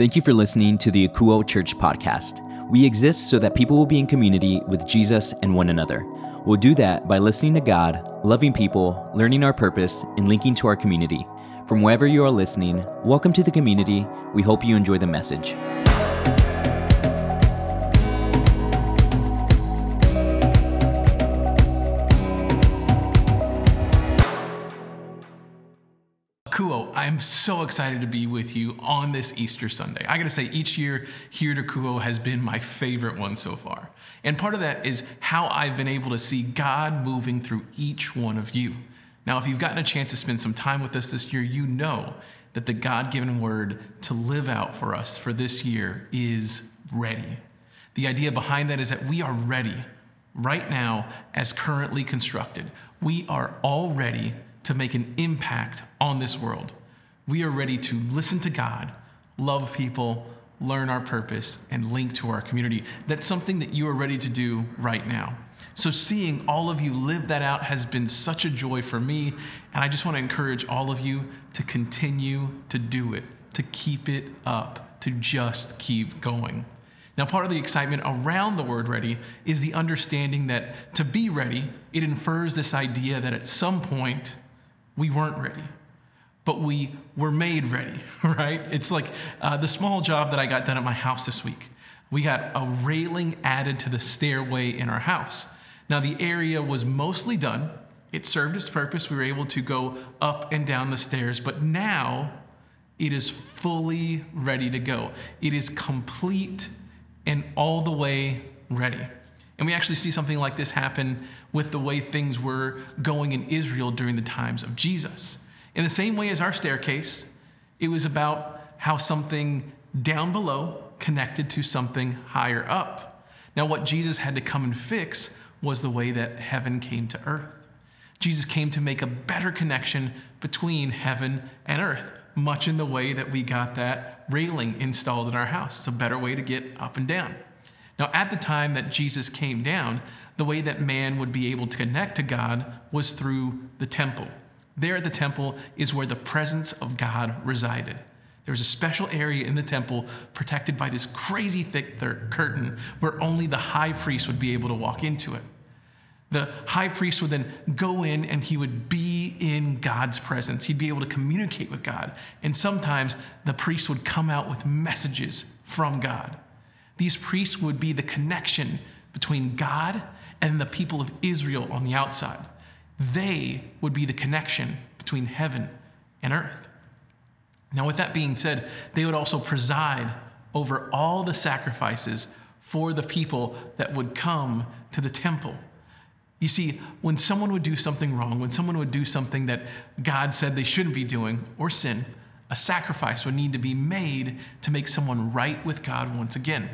Thank you for listening to the Akouo Church podcast. We exist so that people will be in community with Jesus and one another. We'll do that by listening to God, loving people, learning our purpose, and linking to our community. From wherever you are listening, welcome to the community. We hope you enjoy the message. I'm so excited to be with you on this Easter Sunday. I gotta say, each year here to Kuo has been my favorite one so far. And part of that is how I've been able to see God moving through each one of you. Now, if you've gotten a chance to spend some time with us this year, you know that the God given word to live out for us for this year is ready. The idea behind that is that we are ready right now as currently constructed. We are all ready to make an impact on this world. We are ready to listen to God, love people, learn our purpose, and link to our community. That's something that you are ready to do right now. So, seeing all of you live that out has been such a joy for me. And I just want to encourage all of you to continue to do it, to keep it up, to just keep going. Now, part of the excitement around the word ready is the understanding that to be ready, it infers this idea that at some point we weren't ready, but we were made ready, right? It's like uh, the small job that I got done at my house this week. We got a railing added to the stairway in our house. Now, the area was mostly done. It served its purpose. We were able to go up and down the stairs, but now it is fully ready to go. It is complete and all the way ready. And we actually see something like this happen with the way things were going in Israel during the times of Jesus. In the same way as our staircase, it was about how something down below connected to something higher up. Now, what Jesus had to come and fix was the way that heaven came to earth. Jesus came to make a better connection between heaven and earth, much in the way that we got that railing installed in our house. It's a better way to get up and down. Now, at the time that Jesus came down, the way that man would be able to connect to God was through the temple. There at the temple is where the presence of God resided. There was a special area in the temple protected by this crazy thick curtain where only the high priest would be able to walk into it. The high priest would then go in and he would be in God's presence. He'd be able to communicate with God. And sometimes the priest would come out with messages from God. These priests would be the connection between God and the people of Israel on the outside. They would be the connection between heaven and earth. Now, with that being said, they would also preside over all the sacrifices for the people that would come to the temple. You see, when someone would do something wrong, when someone would do something that God said they shouldn't be doing or sin, a sacrifice would need to be made to make someone right with God once again.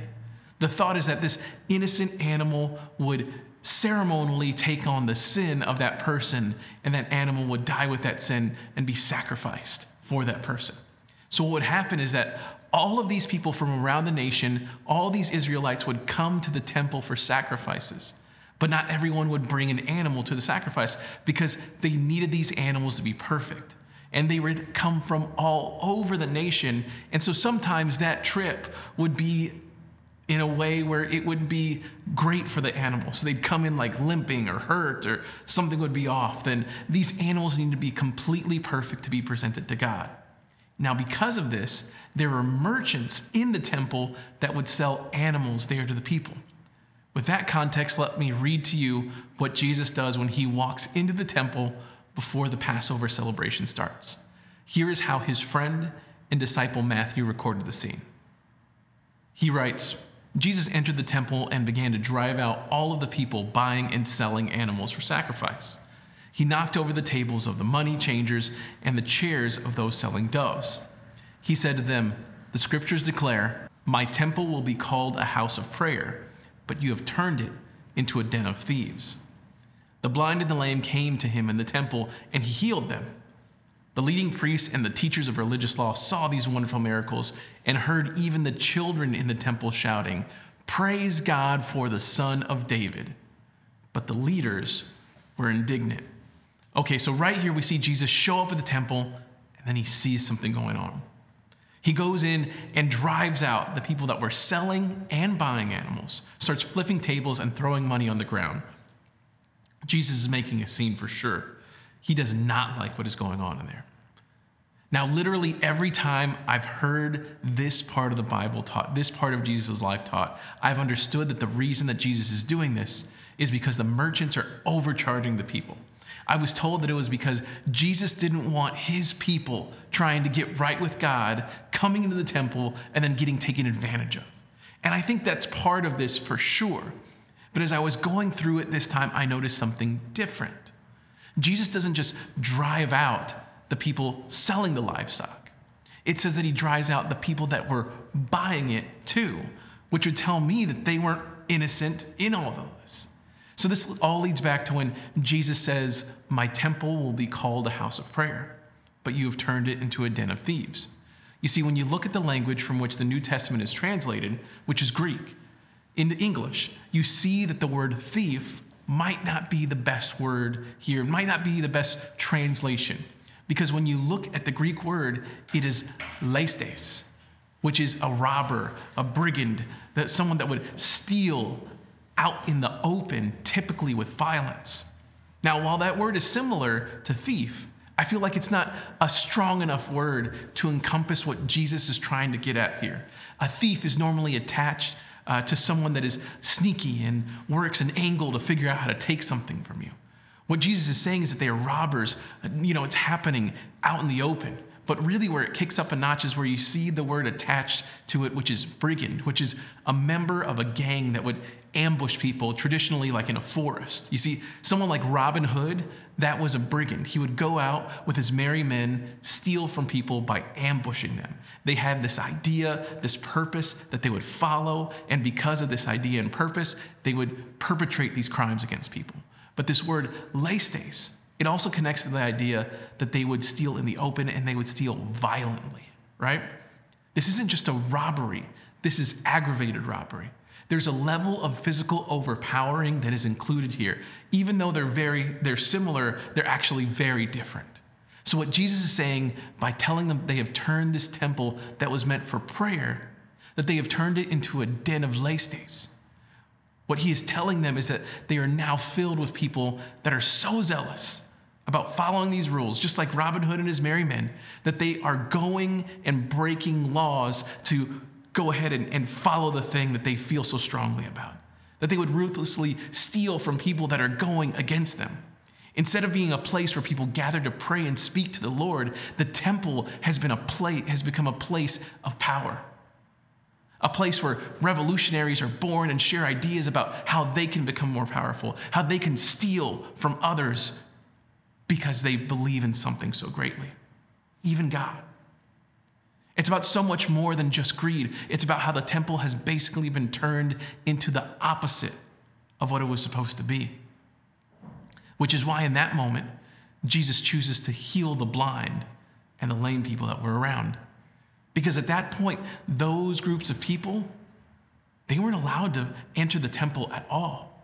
The thought is that this innocent animal would ceremonially take on the sin of that person, and that animal would die with that sin and be sacrificed for that person. So, what would happen is that all of these people from around the nation, all these Israelites would come to the temple for sacrifices. But not everyone would bring an animal to the sacrifice because they needed these animals to be perfect. And they would come from all over the nation. And so sometimes that trip would be in a way where it would be great for the animal. So they'd come in like limping or hurt or something would be off. Then these animals need to be completely perfect to be presented to God. Now, because of this, there were merchants in the temple that would sell animals there to the people. With that context, let me read to you what Jesus does when he walks into the temple before the Passover celebration starts. Here is how his friend and disciple Matthew recorded the scene. He writes, Jesus entered the temple and began to drive out all of the people buying and selling animals for sacrifice. He knocked over the tables of the money changers and the chairs of those selling doves. He said to them, The scriptures declare, My temple will be called a house of prayer, but you have turned it into a den of thieves. The blind and the lame came to him in the temple, and he healed them. The leading priests and the teachers of religious law saw these wonderful miracles and heard even the children in the temple shouting, Praise God for the Son of David. But the leaders were indignant. Okay, so right here we see Jesus show up at the temple and then he sees something going on. He goes in and drives out the people that were selling and buying animals, starts flipping tables and throwing money on the ground. Jesus is making a scene for sure. He does not like what is going on in there. Now, literally every time I've heard this part of the Bible taught, this part of Jesus' life taught, I've understood that the reason that Jesus is doing this is because the merchants are overcharging the people. I was told that it was because Jesus didn't want his people trying to get right with God, coming into the temple, and then getting taken advantage of. And I think that's part of this for sure. But as I was going through it this time, I noticed something different. Jesus doesn't just drive out the people selling the livestock, it says that he drives out the people that were buying it too, which would tell me that they weren't innocent in all of this. So, this all leads back to when Jesus says, My temple will be called a house of prayer, but you have turned it into a den of thieves. You see, when you look at the language from which the New Testament is translated, which is Greek, into English, you see that the word thief might not be the best word here, might not be the best translation. Because when you look at the Greek word, it is leistes, which is a robber, a brigand, that someone that would steal out in the open, typically with violence. Now, while that word is similar to thief, I feel like it's not a strong enough word to encompass what Jesus is trying to get at here. A thief is normally attached uh, to someone that is sneaky and works an angle to figure out how to take something from you. What Jesus is saying is that they are robbers. You know, it's happening out in the open. But really, where it kicks up a notch is where you see the word attached to it, which is brigand, which is a member of a gang that would ambush people, traditionally like in a forest. You see, someone like Robin Hood, that was a brigand. He would go out with his merry men, steal from people by ambushing them. They had this idea, this purpose that they would follow, and because of this idea and purpose, they would perpetrate these crimes against people. But this word, leistes, it also connects to the idea that they would steal in the open and they would steal violently, right? This isn't just a robbery, this is aggravated robbery. There's a level of physical overpowering that is included here. Even though they're very they're similar, they're actually very different. So what Jesus is saying by telling them they have turned this temple that was meant for prayer, that they have turned it into a den of leistes. What he is telling them is that they are now filled with people that are so zealous about following these rules, just like Robin Hood and his merry men, that they are going and breaking laws to go ahead and, and follow the thing that they feel so strongly about. That they would ruthlessly steal from people that are going against them. Instead of being a place where people gather to pray and speak to the Lord, the temple has been a place has become a place of power. A place where revolutionaries are born and share ideas about how they can become more powerful, how they can steal from others because they believe in something so greatly, even God. It's about so much more than just greed. It's about how the temple has basically been turned into the opposite of what it was supposed to be. Which is why, in that moment, Jesus chooses to heal the blind and the lame people that were around. Because at that point, those groups of people, they weren't allowed to enter the temple at all.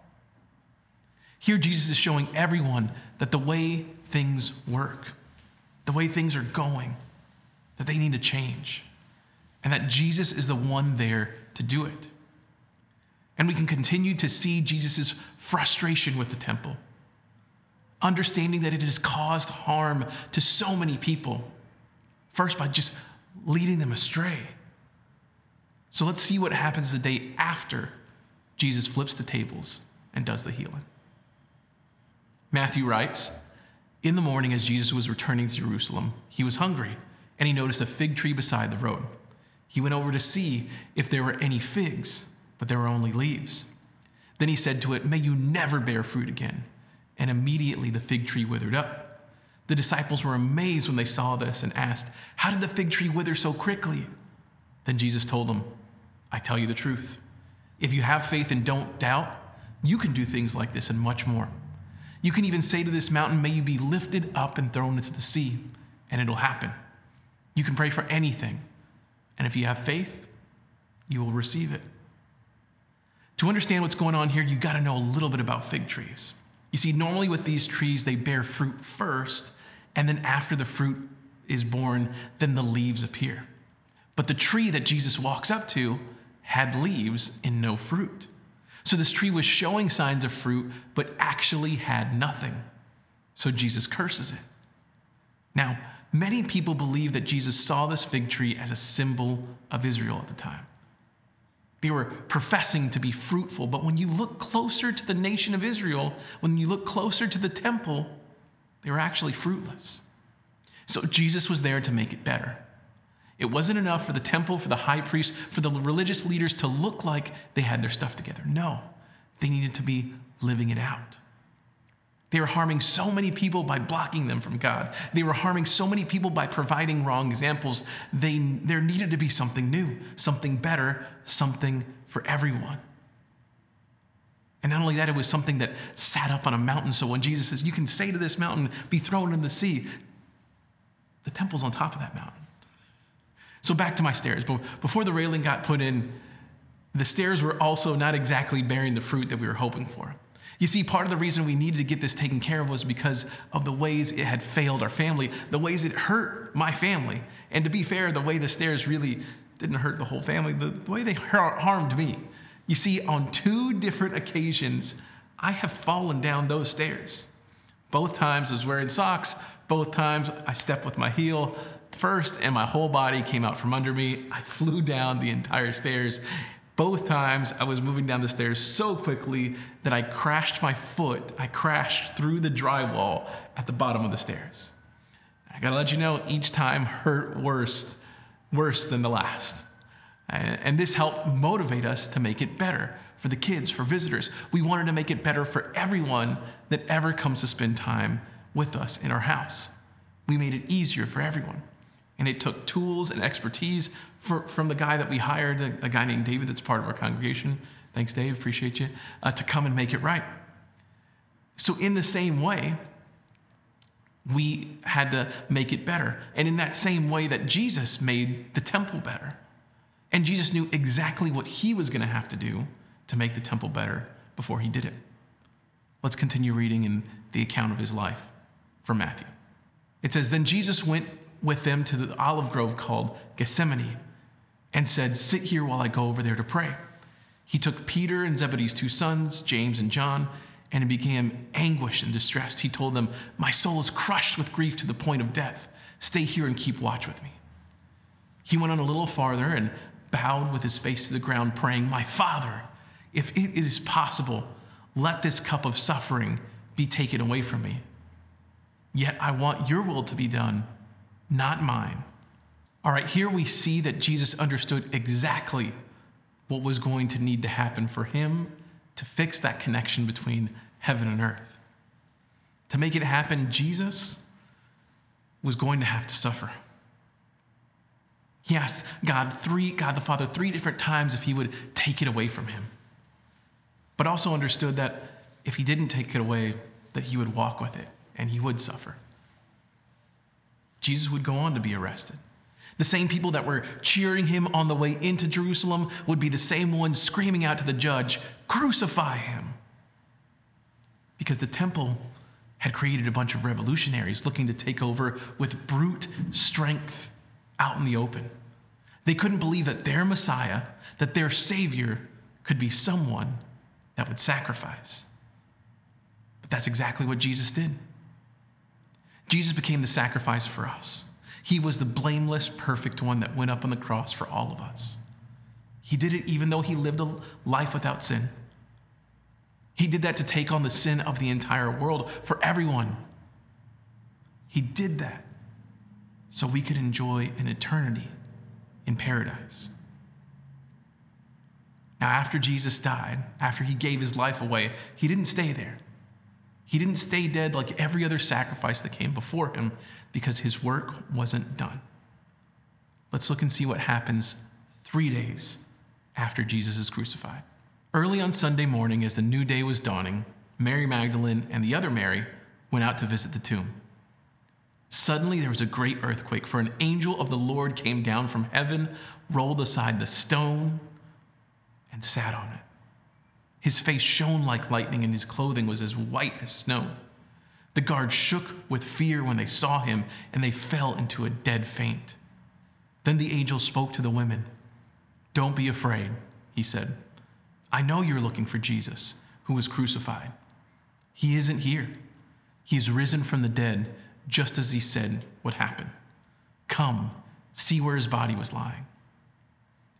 Here, Jesus is showing everyone that the way things work, the way things are going, that they need to change, and that Jesus is the one there to do it. And we can continue to see Jesus' frustration with the temple, understanding that it has caused harm to so many people, first by just leading them astray. So let's see what happens the day after Jesus flips the tables and does the healing. Matthew writes In the morning, as Jesus was returning to Jerusalem, he was hungry and he noticed a fig tree beside the road. He went over to see if there were any figs, but there were only leaves. Then he said to it, May you never bear fruit again. And immediately the fig tree withered up. The disciples were amazed when they saw this and asked, How did the fig tree wither so quickly? Then Jesus told them, I tell you the truth. If you have faith and don't doubt, you can do things like this and much more. You can even say to this mountain, May you be lifted up and thrown into the sea, and it'll happen. You can pray for anything. And if you have faith, you will receive it. To understand what's going on here, you got to know a little bit about fig trees. You see, normally with these trees, they bear fruit first, and then after the fruit is born, then the leaves appear. But the tree that Jesus walks up to had leaves and no fruit. So this tree was showing signs of fruit, but actually had nothing. So Jesus curses it. Now, many people believe that Jesus saw this fig tree as a symbol of Israel at the time. They were professing to be fruitful, but when you look closer to the nation of Israel, when you look closer to the temple, they were actually fruitless. So Jesus was there to make it better. It wasn't enough for the temple, for the high priest, for the religious leaders to look like they had their stuff together. No, they needed to be living it out. They were harming so many people by blocking them from God. They were harming so many people by providing wrong examples. They, there needed to be something new, something better, something for everyone. And not only that, it was something that sat up on a mountain. So when Jesus says, You can say to this mountain, be thrown in the sea, the temple's on top of that mountain. So back to my stairs. Before the railing got put in, the stairs were also not exactly bearing the fruit that we were hoping for. You see, part of the reason we needed to get this taken care of was because of the ways it had failed our family, the ways it hurt my family. And to be fair, the way the stairs really didn't hurt the whole family, the, the way they harmed me. You see, on two different occasions, I have fallen down those stairs. Both times I was wearing socks, both times I stepped with my heel first, and my whole body came out from under me. I flew down the entire stairs, both times I was moving down the stairs so quickly that I crashed my foot. I crashed through the drywall at the bottom of the stairs. I gotta let you know, each time hurt worse, worse than the last. And this helped motivate us to make it better for the kids, for visitors. We wanted to make it better for everyone that ever comes to spend time with us in our house. We made it easier for everyone. And it took tools and expertise for, from the guy that we hired, a, a, guy named David that's part of our congregation. Thanks, Dave, appreciate you, uh, to come and make it right. So, in the same way, we had to make it better. And in that same way that Jesus made the temple better. And Jesus knew exactly what he was going to have to do to make the temple better before he did it. Let's continue reading in the account of his life from Matthew. It says, Then Jesus went with them to the olive grove called Gethsemane and said, Sit here while I go over there to pray. He took Peter and Zebedee's two sons, James and John, and he became anguished and distressed. He told them, My soul is crushed with grief to the point of death. Stay here and keep watch with me. He went on a little farther and bowed with his face to the ground, praying, My Father, if it is possible, let this cup of suffering be taken away from me. Yet I want your will to be done not mine. All right, here we see that Jesus understood exactly what was going to need to happen for him to fix that connection between heaven and earth. To make it happen, Jesus was going to have to suffer. He asked God three, God the Father, three different times if he would take it away from him. But also understood that if he didn't take it away, that he would walk with it and he would suffer. Jesus would go on to be arrested. The same people that were cheering him on the way into Jerusalem would be the same ones screaming out to the judge, Crucify him! Because the temple had created a bunch of revolutionaries looking to take over with brute strength out in the open. They couldn't believe that their Messiah, that their Savior, could be someone that would sacrifice. But that's exactly what Jesus did. Jesus became the sacrifice for us. He was the blameless, perfect one that went up on the cross for all of us. He did it even though he lived a life without sin. He did that to take on the sin of the entire world for everyone. He did that so we could enjoy an eternity in paradise. Now, after Jesus died, after he gave his life away, he didn't stay there. He didn't stay dead like every other sacrifice that came before him because his work wasn't done. Let's look and see what happens three days after Jesus is crucified. Early on Sunday morning, as the new day was dawning, Mary Magdalene and the other Mary went out to visit the tomb. Suddenly, there was a great earthquake, for an angel of the Lord came down from heaven, rolled aside the stone, and sat on it. His face shone like lightning, and his clothing was as white as snow. The guards shook with fear when they saw him, and they fell into a dead faint. Then the angel spoke to the women. Don't be afraid, he said. I know you're looking for Jesus, who was crucified. He isn't here. He is risen from the dead, just as he said would happen. Come, see where his body was lying.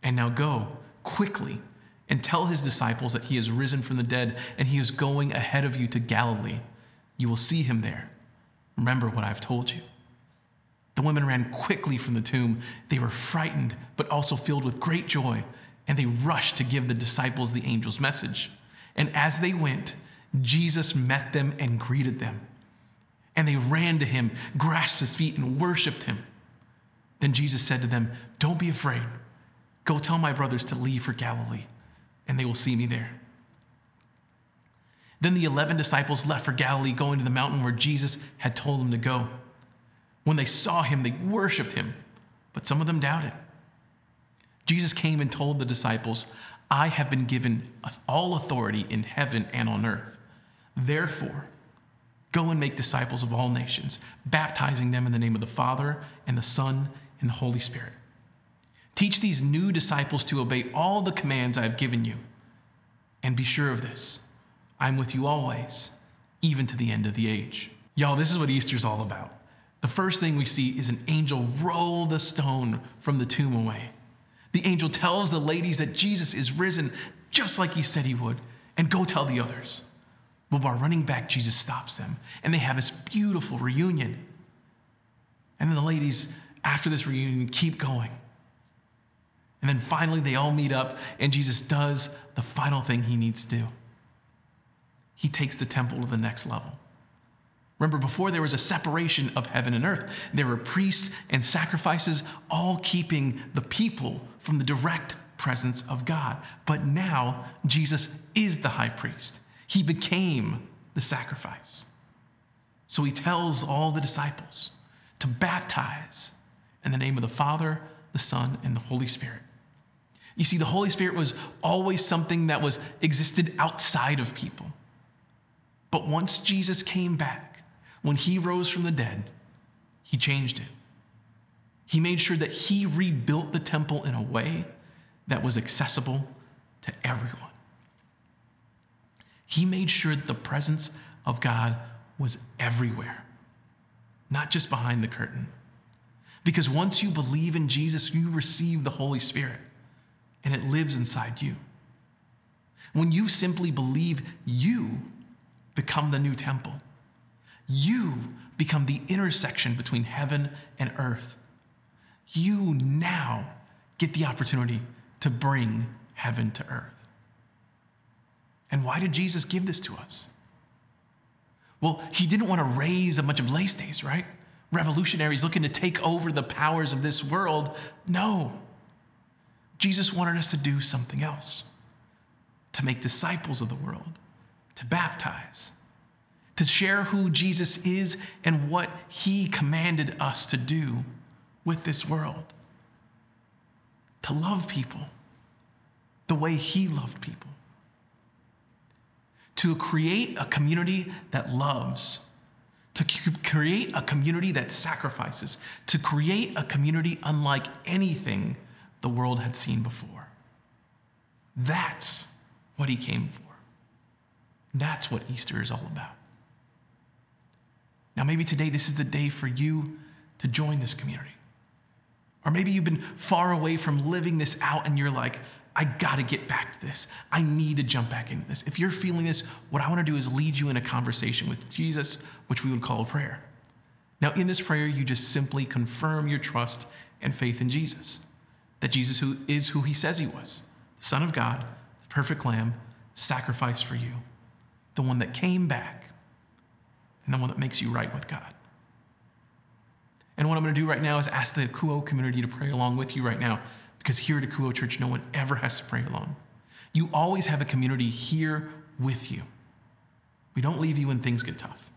And now go quickly and tell his disciples that he has risen from the dead and he is going ahead of you to Galilee. You will see him there. Remember what I've told you. The women ran quickly from the tomb. They were frightened, but also filled with great joy, and they rushed to give the disciples the angel's message. And as they went, Jesus met them and greeted them. And they ran to him, grasped his feet, and worshiped him. Then Jesus said to them, Don't be afraid. Go tell my brothers to leave for Galilee, and they will see me there. Then the 11 disciples left for Galilee, going to the mountain where Jesus had told them to go. When they saw him, they worshiped him, but some of them doubted. Jesus came and told the disciples, I have been given all authority in heaven and on earth. Therefore, go and make disciples of all nations, baptizing them in the name of the Father and the Son and the Holy Spirit. Teach these new disciples to obey all the commands I have given you. And be sure of this I'm with you always, even to the end of the age. Y'all, this is what Easter's all about the first thing we see is an angel roll the stone from the tomb away. The angel tells the ladies that Jesus is risen just like he said he would, and go tell the others. Well, by running back, Jesus stops them, and they have this beautiful reunion. And then the ladies, after this reunion, keep going. And then finally, they all meet up, and Jesus does the final thing he needs to do. He takes the temple to the next level. Remember, before there was a separation of heaven and earth, there were priests and sacrifices, all keeping the people from the direct presence of God. But now, Jesus is the high priest. He became the sacrifice. So he tells all the disciples to baptize in the name of the Father, the Son, and the Holy Spirit. You see, the Holy Spirit was always something that was existed outside of people. But once Jesus came back, when he rose from the dead, he changed it. He made sure that he rebuilt the temple in a way that was accessible to everyone. He made sure that the presence of God was everywhere, not just behind the curtain. Because once you believe in Jesus, you receive the Holy Spirit and it lives inside you. When you simply believe, you become the new temple. You become the intersection between heaven and earth. You now get the opportunity to bring heaven to earth. And why did Jesus give this to us? Well, he didn't want to raise a bunch of leistes, right? Revolutionaries looking to take over the powers of this world. No. Jesus wanted us to do something else to make disciples of the world, to baptize, to share who Jesus is and what he commanded us to do with this world. To love people the way he loved people. To create a community that loves. To create a community that sacrifices. To create a community unlike anything the world had seen before. That's what he came for. That's what Easter is all about. Now, maybe today this is the day for you to join this community. Or maybe you've been far away from living this out and you're like, I got to get back to this. I need to jump back into this. If you're feeling this, what I want to do is lead you in a conversation with Jesus, which we would call a prayer. Now, in this prayer, you just simply confirm your trust and faith in Jesus that Jesus who is who he says he was the Son of God, the perfect Lamb, sacrificed for you, the one that came back and the one that makes you right with God. And what I'm going to do right now is ask the Akouo community to pray along with you right now, because here at Akouo Church, no one ever has to pray alone. You always have a community here with you. We don't leave you when things get tough.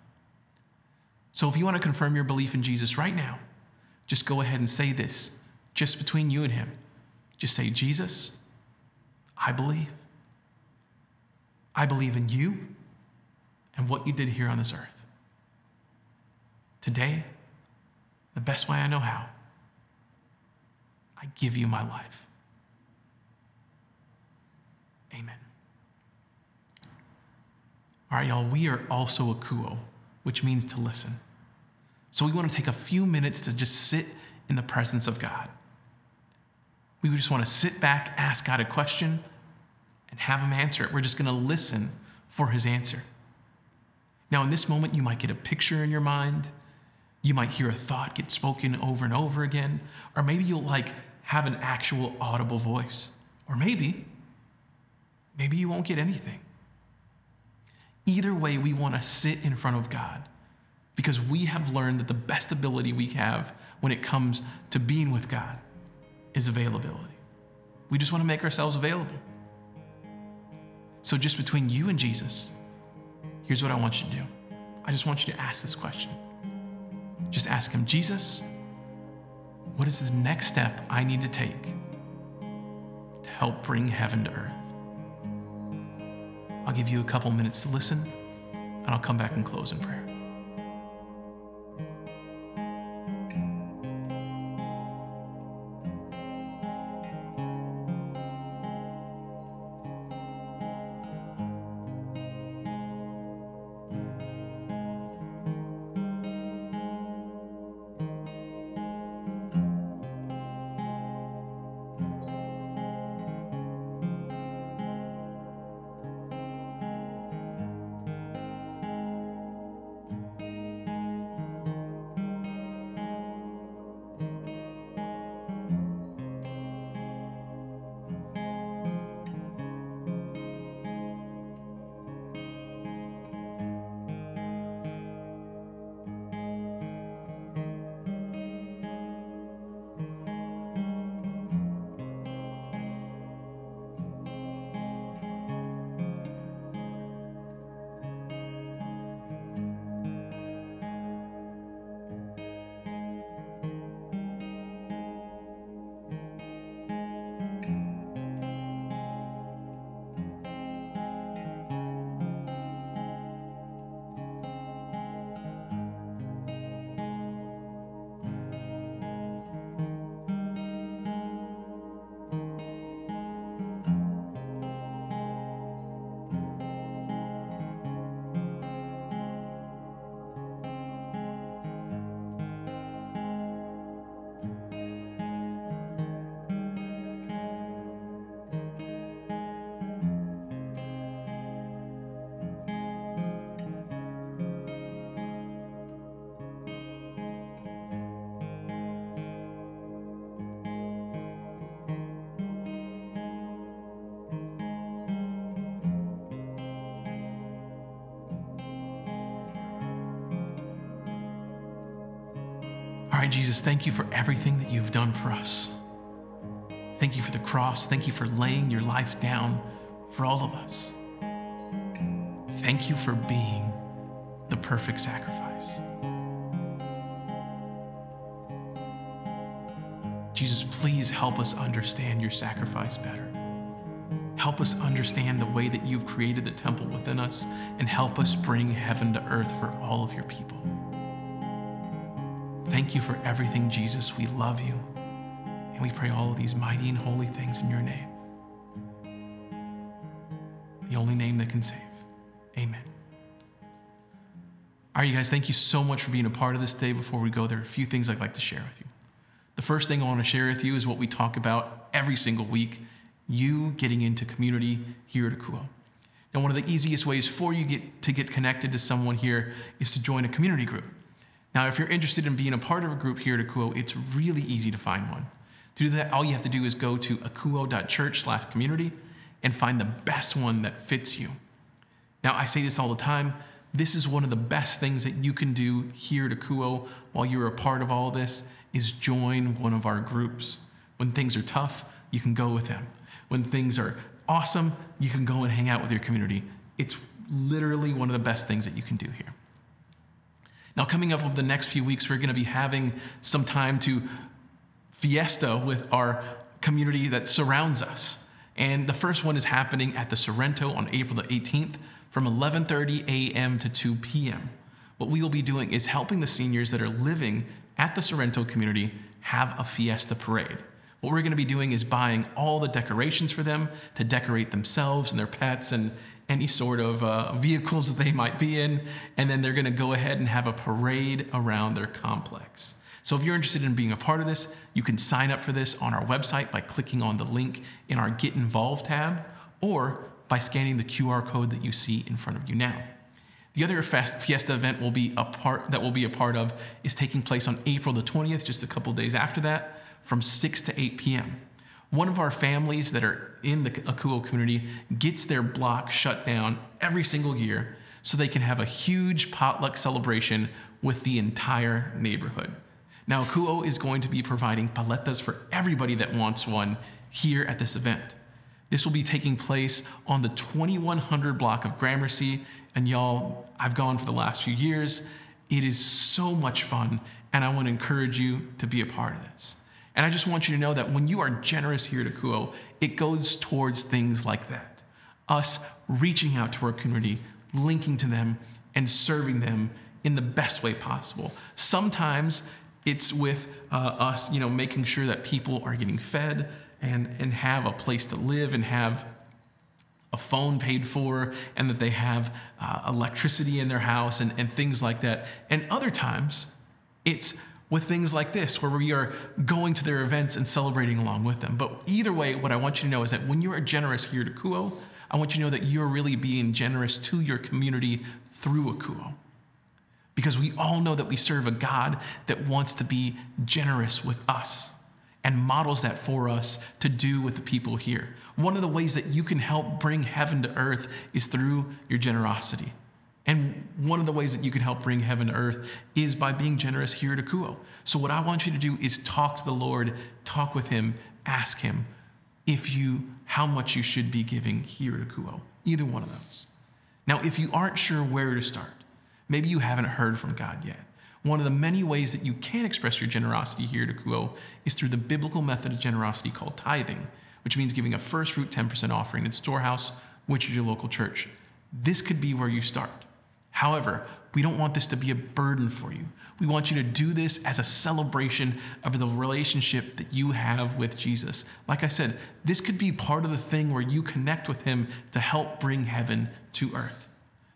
So if you want to confirm your belief in Jesus right now, just go ahead and say this, just between you and Him. Just say, Jesus, I believe. I believe in you and what you did here on this earth. Today, the best way I know how, I give you my life. Amen. All right, y'all, we are also akouo, which means to listen. So we want to take a few minutes to just sit in the presence of God. We just want to sit back, ask God a question, and have Him answer it. We're just going to listen for His answer. Now, in this moment, you might get a picture in your mind. You might hear a thought get spoken over and over again. Or maybe you'll like have an actual audible voice. Or maybe, maybe you won't get anything. Either way, we want to sit in front of God because we have learned that the best ability we have when it comes to being with God is availability. We just want to make ourselves available. So, just between you and Jesus, here's what I want you to do I just want you to ask this question. Just ask Him, Jesus, what is the next step I need to take to help bring heaven to earth? I'll give you a couple minutes to listen, and I'll come back and close in prayer. All right, Jesus, thank you for everything that you've done for us. Thank you for the cross. Thank you for laying your life down for all of us. Thank you for being the perfect sacrifice. Jesus, please help us understand your sacrifice better. Help us understand the way that you've created the temple within us and help us bring heaven to earth for all of your people. Thank you for everything, Jesus. We love you. And we pray all of these mighty and holy things in your name. The only name that can save. Amen. All right, you guys, thank you so much for being a part of this day. Before we go, there are a few things I'd like to share with you. The first thing I want to share with you is what we talk about every single week you getting into community here at Akouo. Now, one of the easiest ways for you get, to get connected to someone here is to join a community group. Now, if you're interested in being a part of a group here at Akouo, it's really easy to find one. To do that, all you have to do is go to akouo.church slash community and find the best one that fits you. Now, I say this all the time. This is one of the best things that you can do here at Akouo while you're a part of all this is join one of our groups. When things are tough, you can go with them. When things are awesome, you can go and hang out with your community. It's literally one of the best things that you can do here. Now, coming up over the next few weeks, we're going to be having some time to fiesta with our community that surrounds us. And the first one is happening at the Sorrento on April the 18th from 11:30 a.m. to 2 p.m. What we will be doing is helping the seniors that are living at the Sorrento community have a fiesta parade. What we're going to be doing is buying all the decorations for them to decorate themselves and their pets and any sort of uh, vehicles that they might be in. And then they're going to go ahead and have a parade around their complex. So if you're interested in being a part of this, you can sign up for this on our website by clicking on the link in our Get Involved tab or by scanning the QR code that you see in front of you now. The other Fiesta event will be a part that will be a part of is taking place on April the 20th, just a couple days after that, from 6 to 8 p.m. One of our families that are in the Akouo community gets their block shut down every single year so they can have a huge potluck celebration with the entire neighborhood. Now, Akouo is going to be providing paletas for everybody that wants one here at this event. This will be taking place on the 2100 block of Gramercy. And y'all, I've gone for the last few years. It is so much fun, and I want to encourage you to be a part of this. And I just want you to know that when you are generous here at Akouo, it goes towards things like that. Us reaching out to our community, linking to them, and serving them in the best way possible. Sometimes it's with uh, us, you know, making sure that people are getting fed and, and have a place to live and have a phone paid for and that they have uh, electricity in their house and, and things like that. And other times, it's with things like this where we are going to their events and celebrating along with them. But either way, what I want you to know is that when you are generous here at Akouo, I want you to know that you're really being generous to your community through Akouo because we all know that we serve a God that wants to be generous with us and models that for us to do with the people here. One of the ways that you can help bring heaven to earth is through your generosity. And one of the ways that you can help bring heaven to earth is by being generous here at Akouo. So, what I want you to do is talk to the Lord, talk with Him, ask Him if you how much you should be giving here at Akouo. Either one of those. Now, if you aren't sure where to start, Maybe you haven't heard from God yet. One of the many ways that you can express your generosity here at Akouo is through the biblical method of generosity called tithing, which means giving a first fruit 10% offering the storehouse, which is your local church. This could be where you start. However, we don't want this to be a burden for you. We want you to do this as a celebration of the relationship that you have with Jesus. Like I said, this could be part of the thing where you connect with Him to help bring heaven to earth.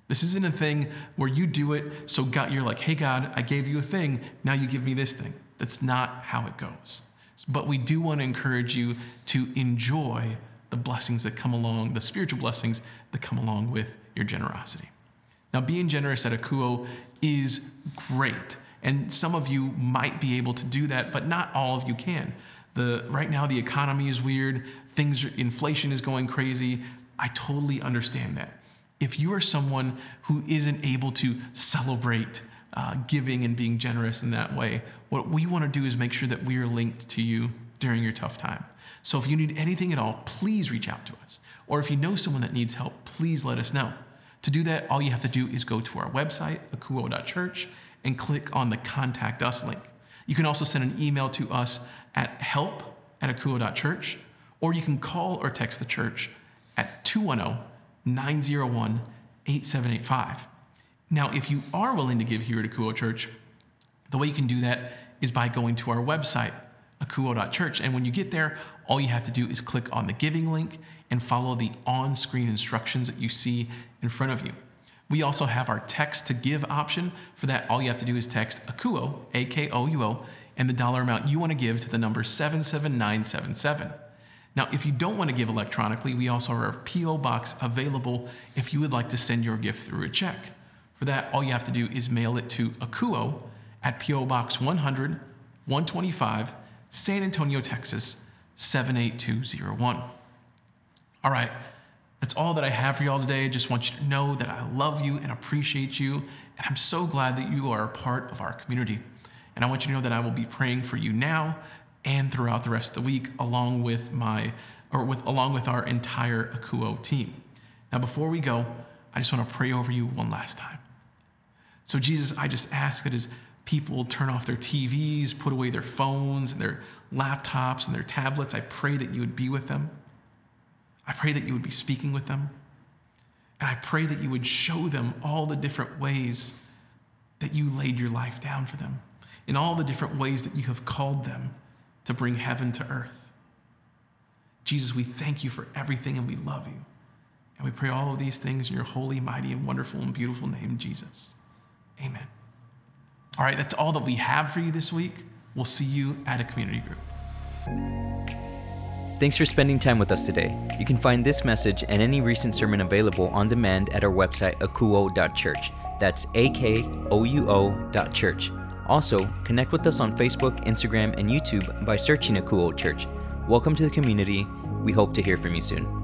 This isn't a thing where you do it so God, you're like, hey, God, I gave you a thing. Now you give me this thing. That's not how it goes. But we do want to encourage you to enjoy the blessings that come along, the spiritual blessings that come along with your generosity. Now, being generous at Akouo is great. And some of you might be able to do that, but not all of you can. The, right now, the economy is weird. Things, inflation is going crazy. I totally understand that if you are someone who isn't able to celebrate uh, giving and being generous in that way, what we want to do is make sure that we are linked to you during your tough time. So if you need anything at all, please reach out to us. Or if you know someone that needs help, please let us know. To do that, all you have to do is go to our website, akouo.church, and click on the Contact Us link. You can also send an email to us at help at akouo.church, or you can call or text the church at 210 901 8785. Now, if you are willing to give here at Akouo Church, the way you can do that is by going to our website, akouo.church. And when you get there, all you have to do is click on the giving link and follow the on screen instructions that you see in front of you. We also have our text to give option. For that, all you have to do is text AKOUO, A K O U O, and the dollar amount you want to give to the number 77977. Now, if you don't want to give electronically, we also have a P.O. box available if you would like to send your gift through a check. For that, all you have to do is mail it to AKOUO at P.O. Box 100, 125, San Antonio, Texas, 78201. All right, that's all that I have for y'all today. I just want you to know that I love you and appreciate you, and I'm so glad that you are a part of our community. And I want you to know that I will be praying for you now and throughout the rest of the week, along with my or with along with our entire Akouo team. Now, before we go, I just want to pray over you one last time. So, Jesus, I just ask that as people turn off their TVs, put away their phones and their laptops and their tablets, I pray that you would be with them. I pray that you would be speaking with them. And I pray that you would show them all the different ways that you laid your life down for them, in all the different ways that you have called them to bring heaven to earth. Jesus, we thank you for everything and we love you. And we pray all of these things in your holy, mighty, and wonderful and beautiful name, Jesus. Amen. All right, that's all that we have for you this week. We'll see you at a community group. Thanks for spending time with us today. You can find this message and any recent sermon available on demand at our website, akouo.church. That's A K O U O church. Also, connect with us on Facebook, Instagram, and YouTube by searching Akouo Church. Welcome to the community. We hope to hear from you soon.